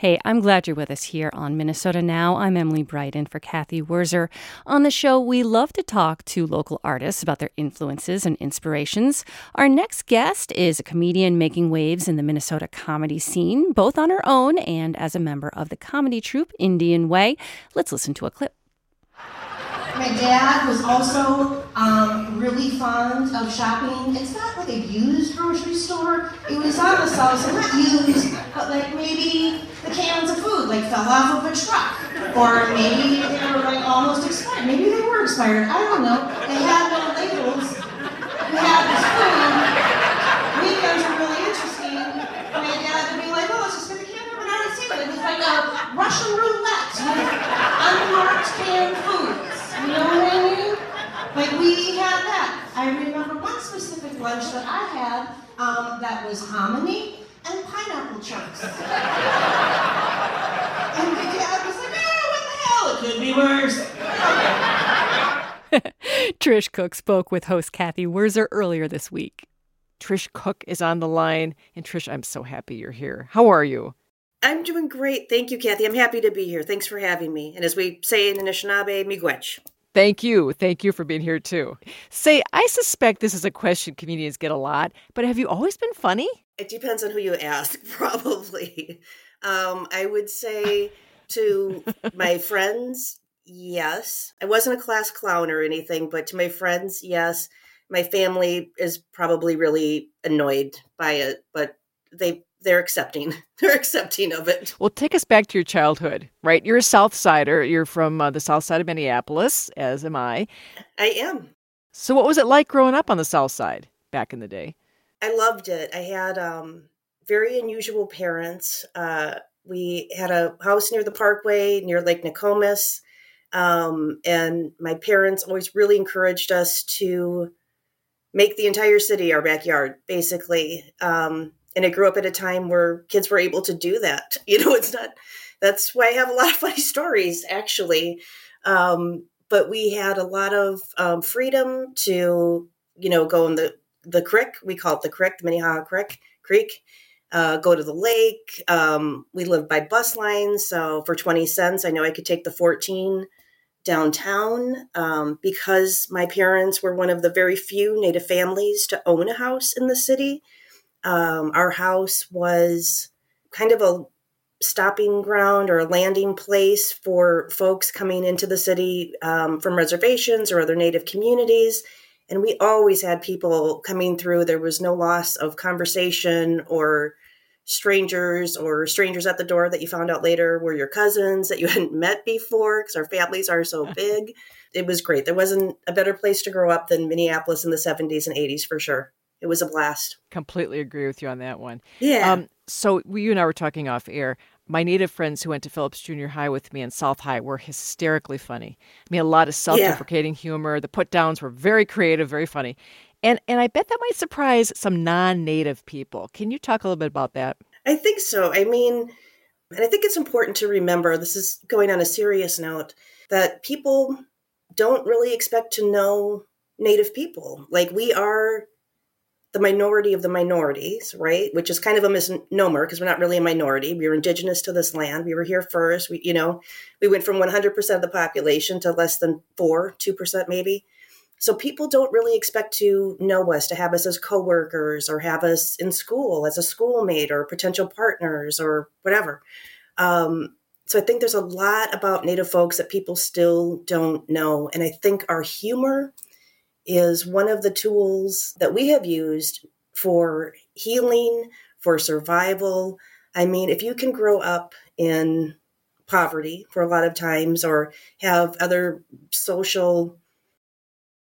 Hey, I'm glad you're with us here on Minnesota Now. I'm Emily Bright in for Cathy Wurzer. On the show, we love to talk to local artists about their influences and inspirations. Our next guest is a comedian making waves in the Minnesota comedy scene, both on her own and as a member of the comedy troupe NDN Way. Let's listen to a clip. My dad was also um, really fond of shopping. It's not like a used grocery store. It was on the south side, not used, but like maybe the cans of food like fell off of a truck, or maybe they were like almost expired. Maybe they were expired. I don't know. They had no labels. We had this food. Weekends were really interesting. My dad would be like, "Oh, let's just get the can over and see it." It was like a Russian roulette with unmarked canned foods. You know what I mean? Like we had that. I remember one specific lunch that I had um, that was hominy and pineapple chunks. and my dad was like, oh, what the hell? It could be worse. Trish Cook spoke with host Cathy Wurzer earlier this week. Trish Cook is on the line. And Trish, I'm so happy you're here. How are you? I'm doing great. Thank you, Cathy. I'm happy to be here. Thanks for having me. And as we say in Anishinaabe, miigwech. Thank you. Thank you for being here too. Say, I suspect this is a question comedians get a lot, but have you always been funny? It depends on who you ask, probably. Um, I would say to my friends, yes. I wasn't a class clown or anything, but to my friends, yes. My family is probably really annoyed by it, but they they're accepting. They're accepting of it. Well, take us back to your childhood, right? You're a South Sider. You're from uh, the South Side of Minneapolis, as am I. I am. So, what was it like growing up on the South Side back in the day? I loved it. I had um, very unusual parents. Uh, we had a house near the Parkway, near Lake Nokomis. Um, and my parents always really encouraged us to make the entire city our backyard, basically. Um, and I grew up at a time where kids were able to do that. You know, it's not. That's why I have a lot of funny stories, actually. Um, but we had a lot of um, freedom to, you know, go in the the creek. We call it the creek, the Minnehaha Creek. Creek. Uh, go to the lake. Um, we lived by bus lines, so for twenty cents, I know I could take the fourteen downtown um, because my parents were one of the very few Native families to own a house in the city um, our house was kind of a stopping ground or a landing place for folks coming into the city um, from reservations or other native communities. And we always had people coming through. There was no loss of conversation or strangers or strangers at the door that you found out later were your cousins that you hadn't met before because our families are so big. It was great. There wasn't a better place to grow up than Minneapolis in the 70s and 80s for sure it was a blast. Completely agree with you on that one. Yeah. Um, so we, you and I were talking off air. My native friends who went to Phillips Junior High with me in South High were hysterically funny. I mean, a lot of self-deprecating yeah. humor. The put downs were very creative, very funny, and and I bet that might surprise some non-native people. Can you talk a little bit about that? I think so. I mean, and I think it's important to remember. This is going on a serious note that people don't really expect to know native people. Like we are the minority of the minorities, right? Which is kind of a misnomer because we're not really a minority. We were indigenous to this land. We were here first. We, you know, we went from 100% of the population to less than four, 2% maybe. So people don't really expect to know us, to have us as coworkers or have us in school as a schoolmate or potential partners or whatever. Um, so I think there's a lot about Native folks that people still don't know. And I think our humor is one of the tools that we have used for healing, for survival. I mean, if you can grow up in poverty for a lot of times or have other social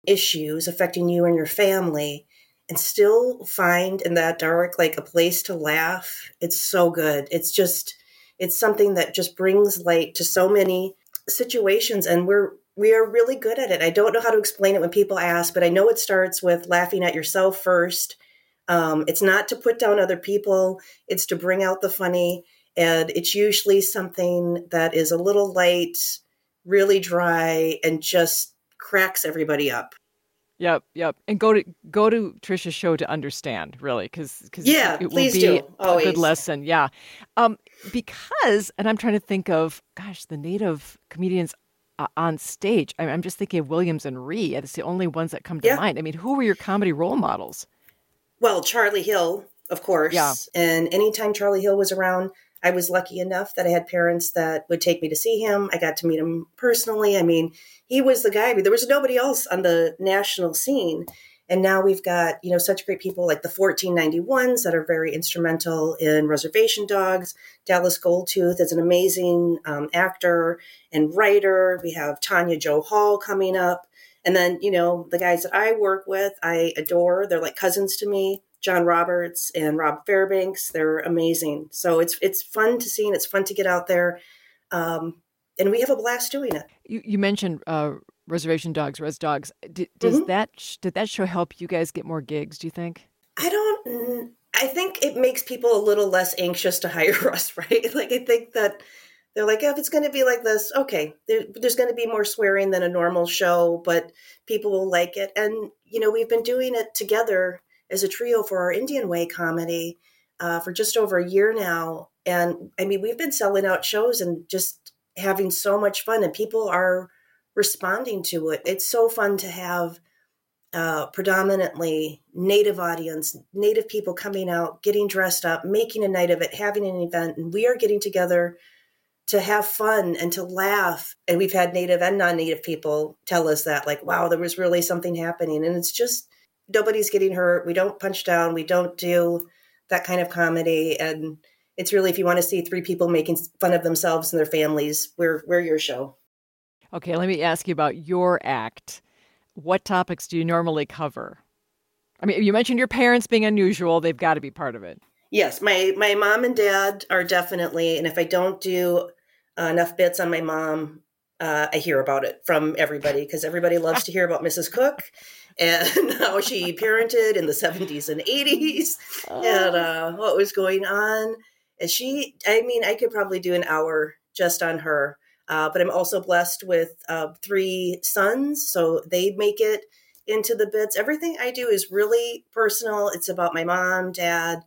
issues affecting you and your family and still find in that dark like a place to laugh it's so good it's just it's something that just brings light to so many situations and we're we are really good at it. I don't know how to explain it when people ask, but I know it starts with laughing at yourself first. Um, it's not to put down other people, it's to bring out the funny. And it's usually something that is a little light, really dry, and just cracks everybody up. Yep, yep. And go to go to Trisha's show to understand, really, because because yeah, it please will be do. A good lesson. Yeah, um, because and I'm trying to think of gosh, the native comedians uh, on stage. I, am just thinking of Williams and Ree. It's the only ones that come to Yeah. mind. I mean, who were your comedy role models? Well, Charlie Hill, of course. Yeah. And anytime Charlie Hill was around, I was lucky enough that I had parents that would take me to see him. I got to meet him personally. I mean, he was the guy. I mean, there was nobody else on the national scene. And now we've got, you know, such great people like the 1491s that are very instrumental in Reservation Dogs. Dallas Goldtooth is an amazing um, actor and writer. We have Tonia Jo Hall coming up. And then, you know, the guys that I work with, I adore. They're like cousins to me. Jon Roberts and Rob Fairbanks, they're amazing. So it's it's fun to see and it's fun to get out there. Um, and we have a blast doing it. You you mentioned uh, Reservation Dogs, Res Dogs. D- does Mhm. that sh- did that show help you guys get more gigs? Do you think? I don't. I think it makes people a little less anxious to hire us, right? Like I think that they're like, oh, if it's going to be like this, okay, there, there's going to be more swearing than a normal show, but people will like it. And you know, we've been doing it together as a trio for our NDN Way comedy uh, for just over a year now, and I mean, we've been selling out shows and just having so much fun, and people are responding to it. It's so fun to have uh, predominantly native audience, native people coming out, getting dressed up, making a night of it, having an event, and we are getting together to have fun and to laugh. And we've had native and non-native people tell us that, like, wow, there was really something happening, and it's just nobody's getting hurt. We don't punch down. We don't do that kind of comedy, and it's really if you want to see three people making fun of themselves and their families, we're we're your show. Okay, let me ask you about your act. What topics do you normally cover? I mean, you mentioned your parents being unusual; they've got to be part of it. Yes, my my mom and dad are definitely, and if I don't do uh, enough bits on my mom, uh, I hear about it from everybody because everybody loves to hear about Mrs. Cook and how she parented in the seventies and eighties and uh, what was going on. And she, I mean, I could probably do an hour just on her. Uh, but I'm also blessed with uh, three sons, so they make it into the bits. Everything I do is really personal. It's about my mom, dad,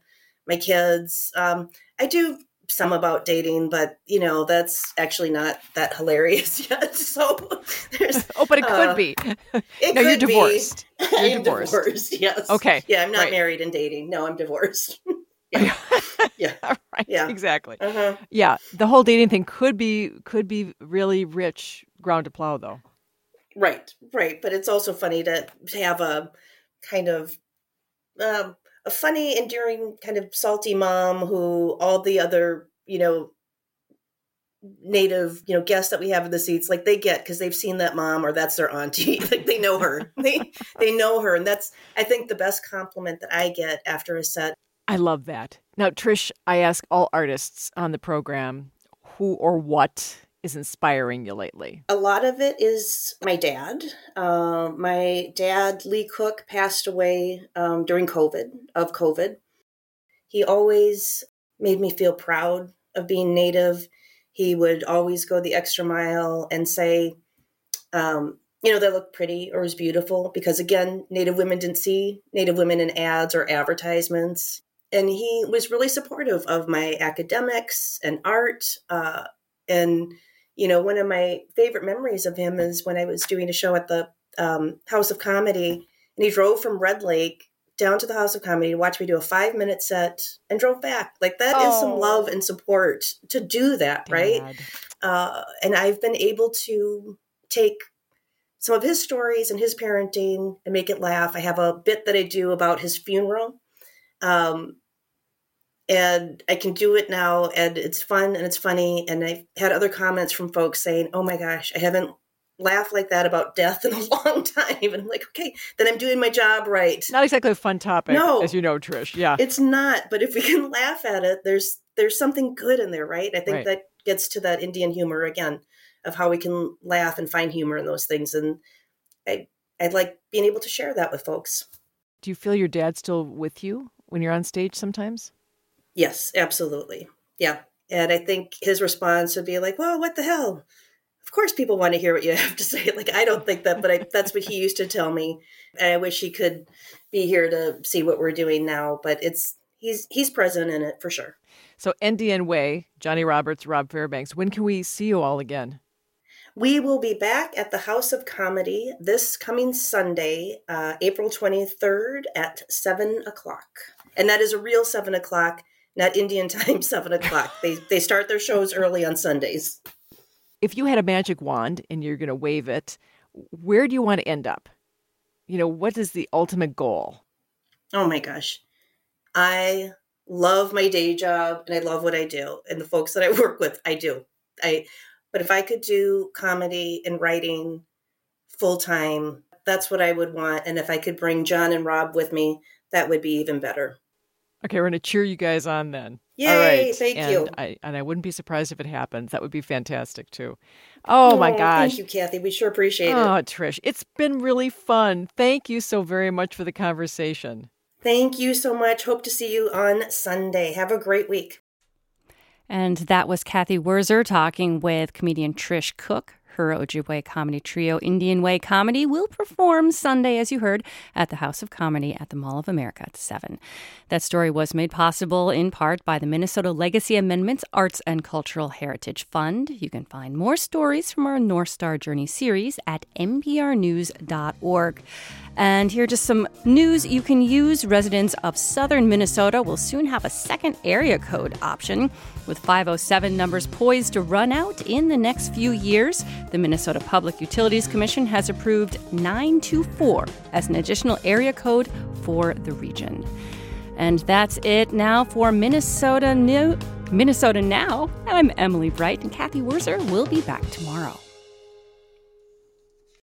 my kids. Um, I do some about dating, but you know that's actually not that hilarious yet. So there's Oh, but it could Uh, be. it no, you're could be. divorced. You're I'm divorced. divorced. Yes. Okay, Yeah, I'm not right. married and dating. No, I'm divorced. Yeah. right. Yeah. Exactly. Uh huh. Yeah, the whole dating thing could be could be really rich ground to plow, though. Right, right. But it's also funny to, to have a kind of um, a funny, endearing, kind of salty mom who all the other, you know, native, you know, guests that we have in the seats, like they get because they've seen that mom or that's their auntie. like they know her. they they know her, and that's I think the best compliment that I get after a set. I love that. Now, Trish, I ask all artists on the program who or what is inspiring you lately. A lot of it is my dad. Um, my dad, Lee Cook, passed away um, during COVID, of COVID. He always made me feel proud of being Native. He would always go the extra mile and say, um, you know, they look pretty or is beautiful because, again, Native women didn't see Native women in ads or advertisements. And he was really supportive of my academics and art. Uh, and you know, one of my favorite memories of him is when I was doing a show at the um, House of Comedy, and he drove from Red Lake down to the House of Comedy to watch me do a five minute set and drove back. Like that is Oh. some love and support to do that, right? Uh, and I've been able to take some of his stories and his parenting and make it laugh. I have a bit that I do about his funeral. Um, and I can do it now, and it's fun and it's funny. And I've had other comments from folks saying, "Oh my gosh, I haven't laughed like that about death in a long time." And I'm like, "Okay, then I'm doing my job right." Not exactly a fun topic, No. as you know, Trish. Yeah. It's not, but if we can laugh at it, there's there's something good in there, right? I think Right. that gets to that Indian humor again of how we can laugh and find humor in those things, and I I like being able to share that with folks. Do you feel your dad's still with you when you're on stage sometimes? Yes, absolutely. Yeah. And I think his response would be like, well, what the hell? of course people want to hear what you have to say. Like I don't think that, but I, that's what he used to tell me. And I wish he could be here to see what we're doing now, but it's he's he's present in it for sure. So NDN Way, Johnny Roberts, Rob Fairbanks. When can we see you all again? We will be back at the House of Comedy this coming Sunday, uh, April 23rd at 7 o'clock. And that is a real 7 o'clock, not Indian time 7 o'clock. they, they start their shows early on Sundays. If you had a magic wand and you're going to wave it, where do you want to end up? You know, what is the ultimate goal? Oh my gosh. I love my day job and I love what I do. And the folks that I work with, I do. I but if I could do comedy and writing full time, that's what I would want. And if I could bring Jon and Rob with me, that would be even better. Okay, we're going to cheer you guys on then. Yay, All right. thank and you. I, and I wouldn't be surprised if it happens. That would be fantastic too. Oh, oh my gosh. Thank you, Cathy. We sure appreciate it. Oh, Trish, it's been really fun. Thank you so very much for the conversation. Thank you so much. Hope to see you on Sunday. Have a great week. And that was Cathy Wurzer talking with comedian Trish Cook. Her Ojibwe comedy trio, NDN Way Comedy, will perform Sunday, as you heard, at the House of Comedy at the Mall of America at 7. That story was made possible in part by the Minnesota Legacy Amendments Arts and Cultural Heritage Fund. You can find more stories from our North Star Journey series at mprnews.org. And here are just some news you can use. Residents of southern Minnesota will soon have a second area code option. With 507 numbers poised to run out in the next few years, the Minnesota Public Utilities Commission has approved 924 as an additional area code for the region. And that's it now for Minnesota New Minnesota Now. I'm Emily Bright, and Cathy Wurzer will be back tomorrow.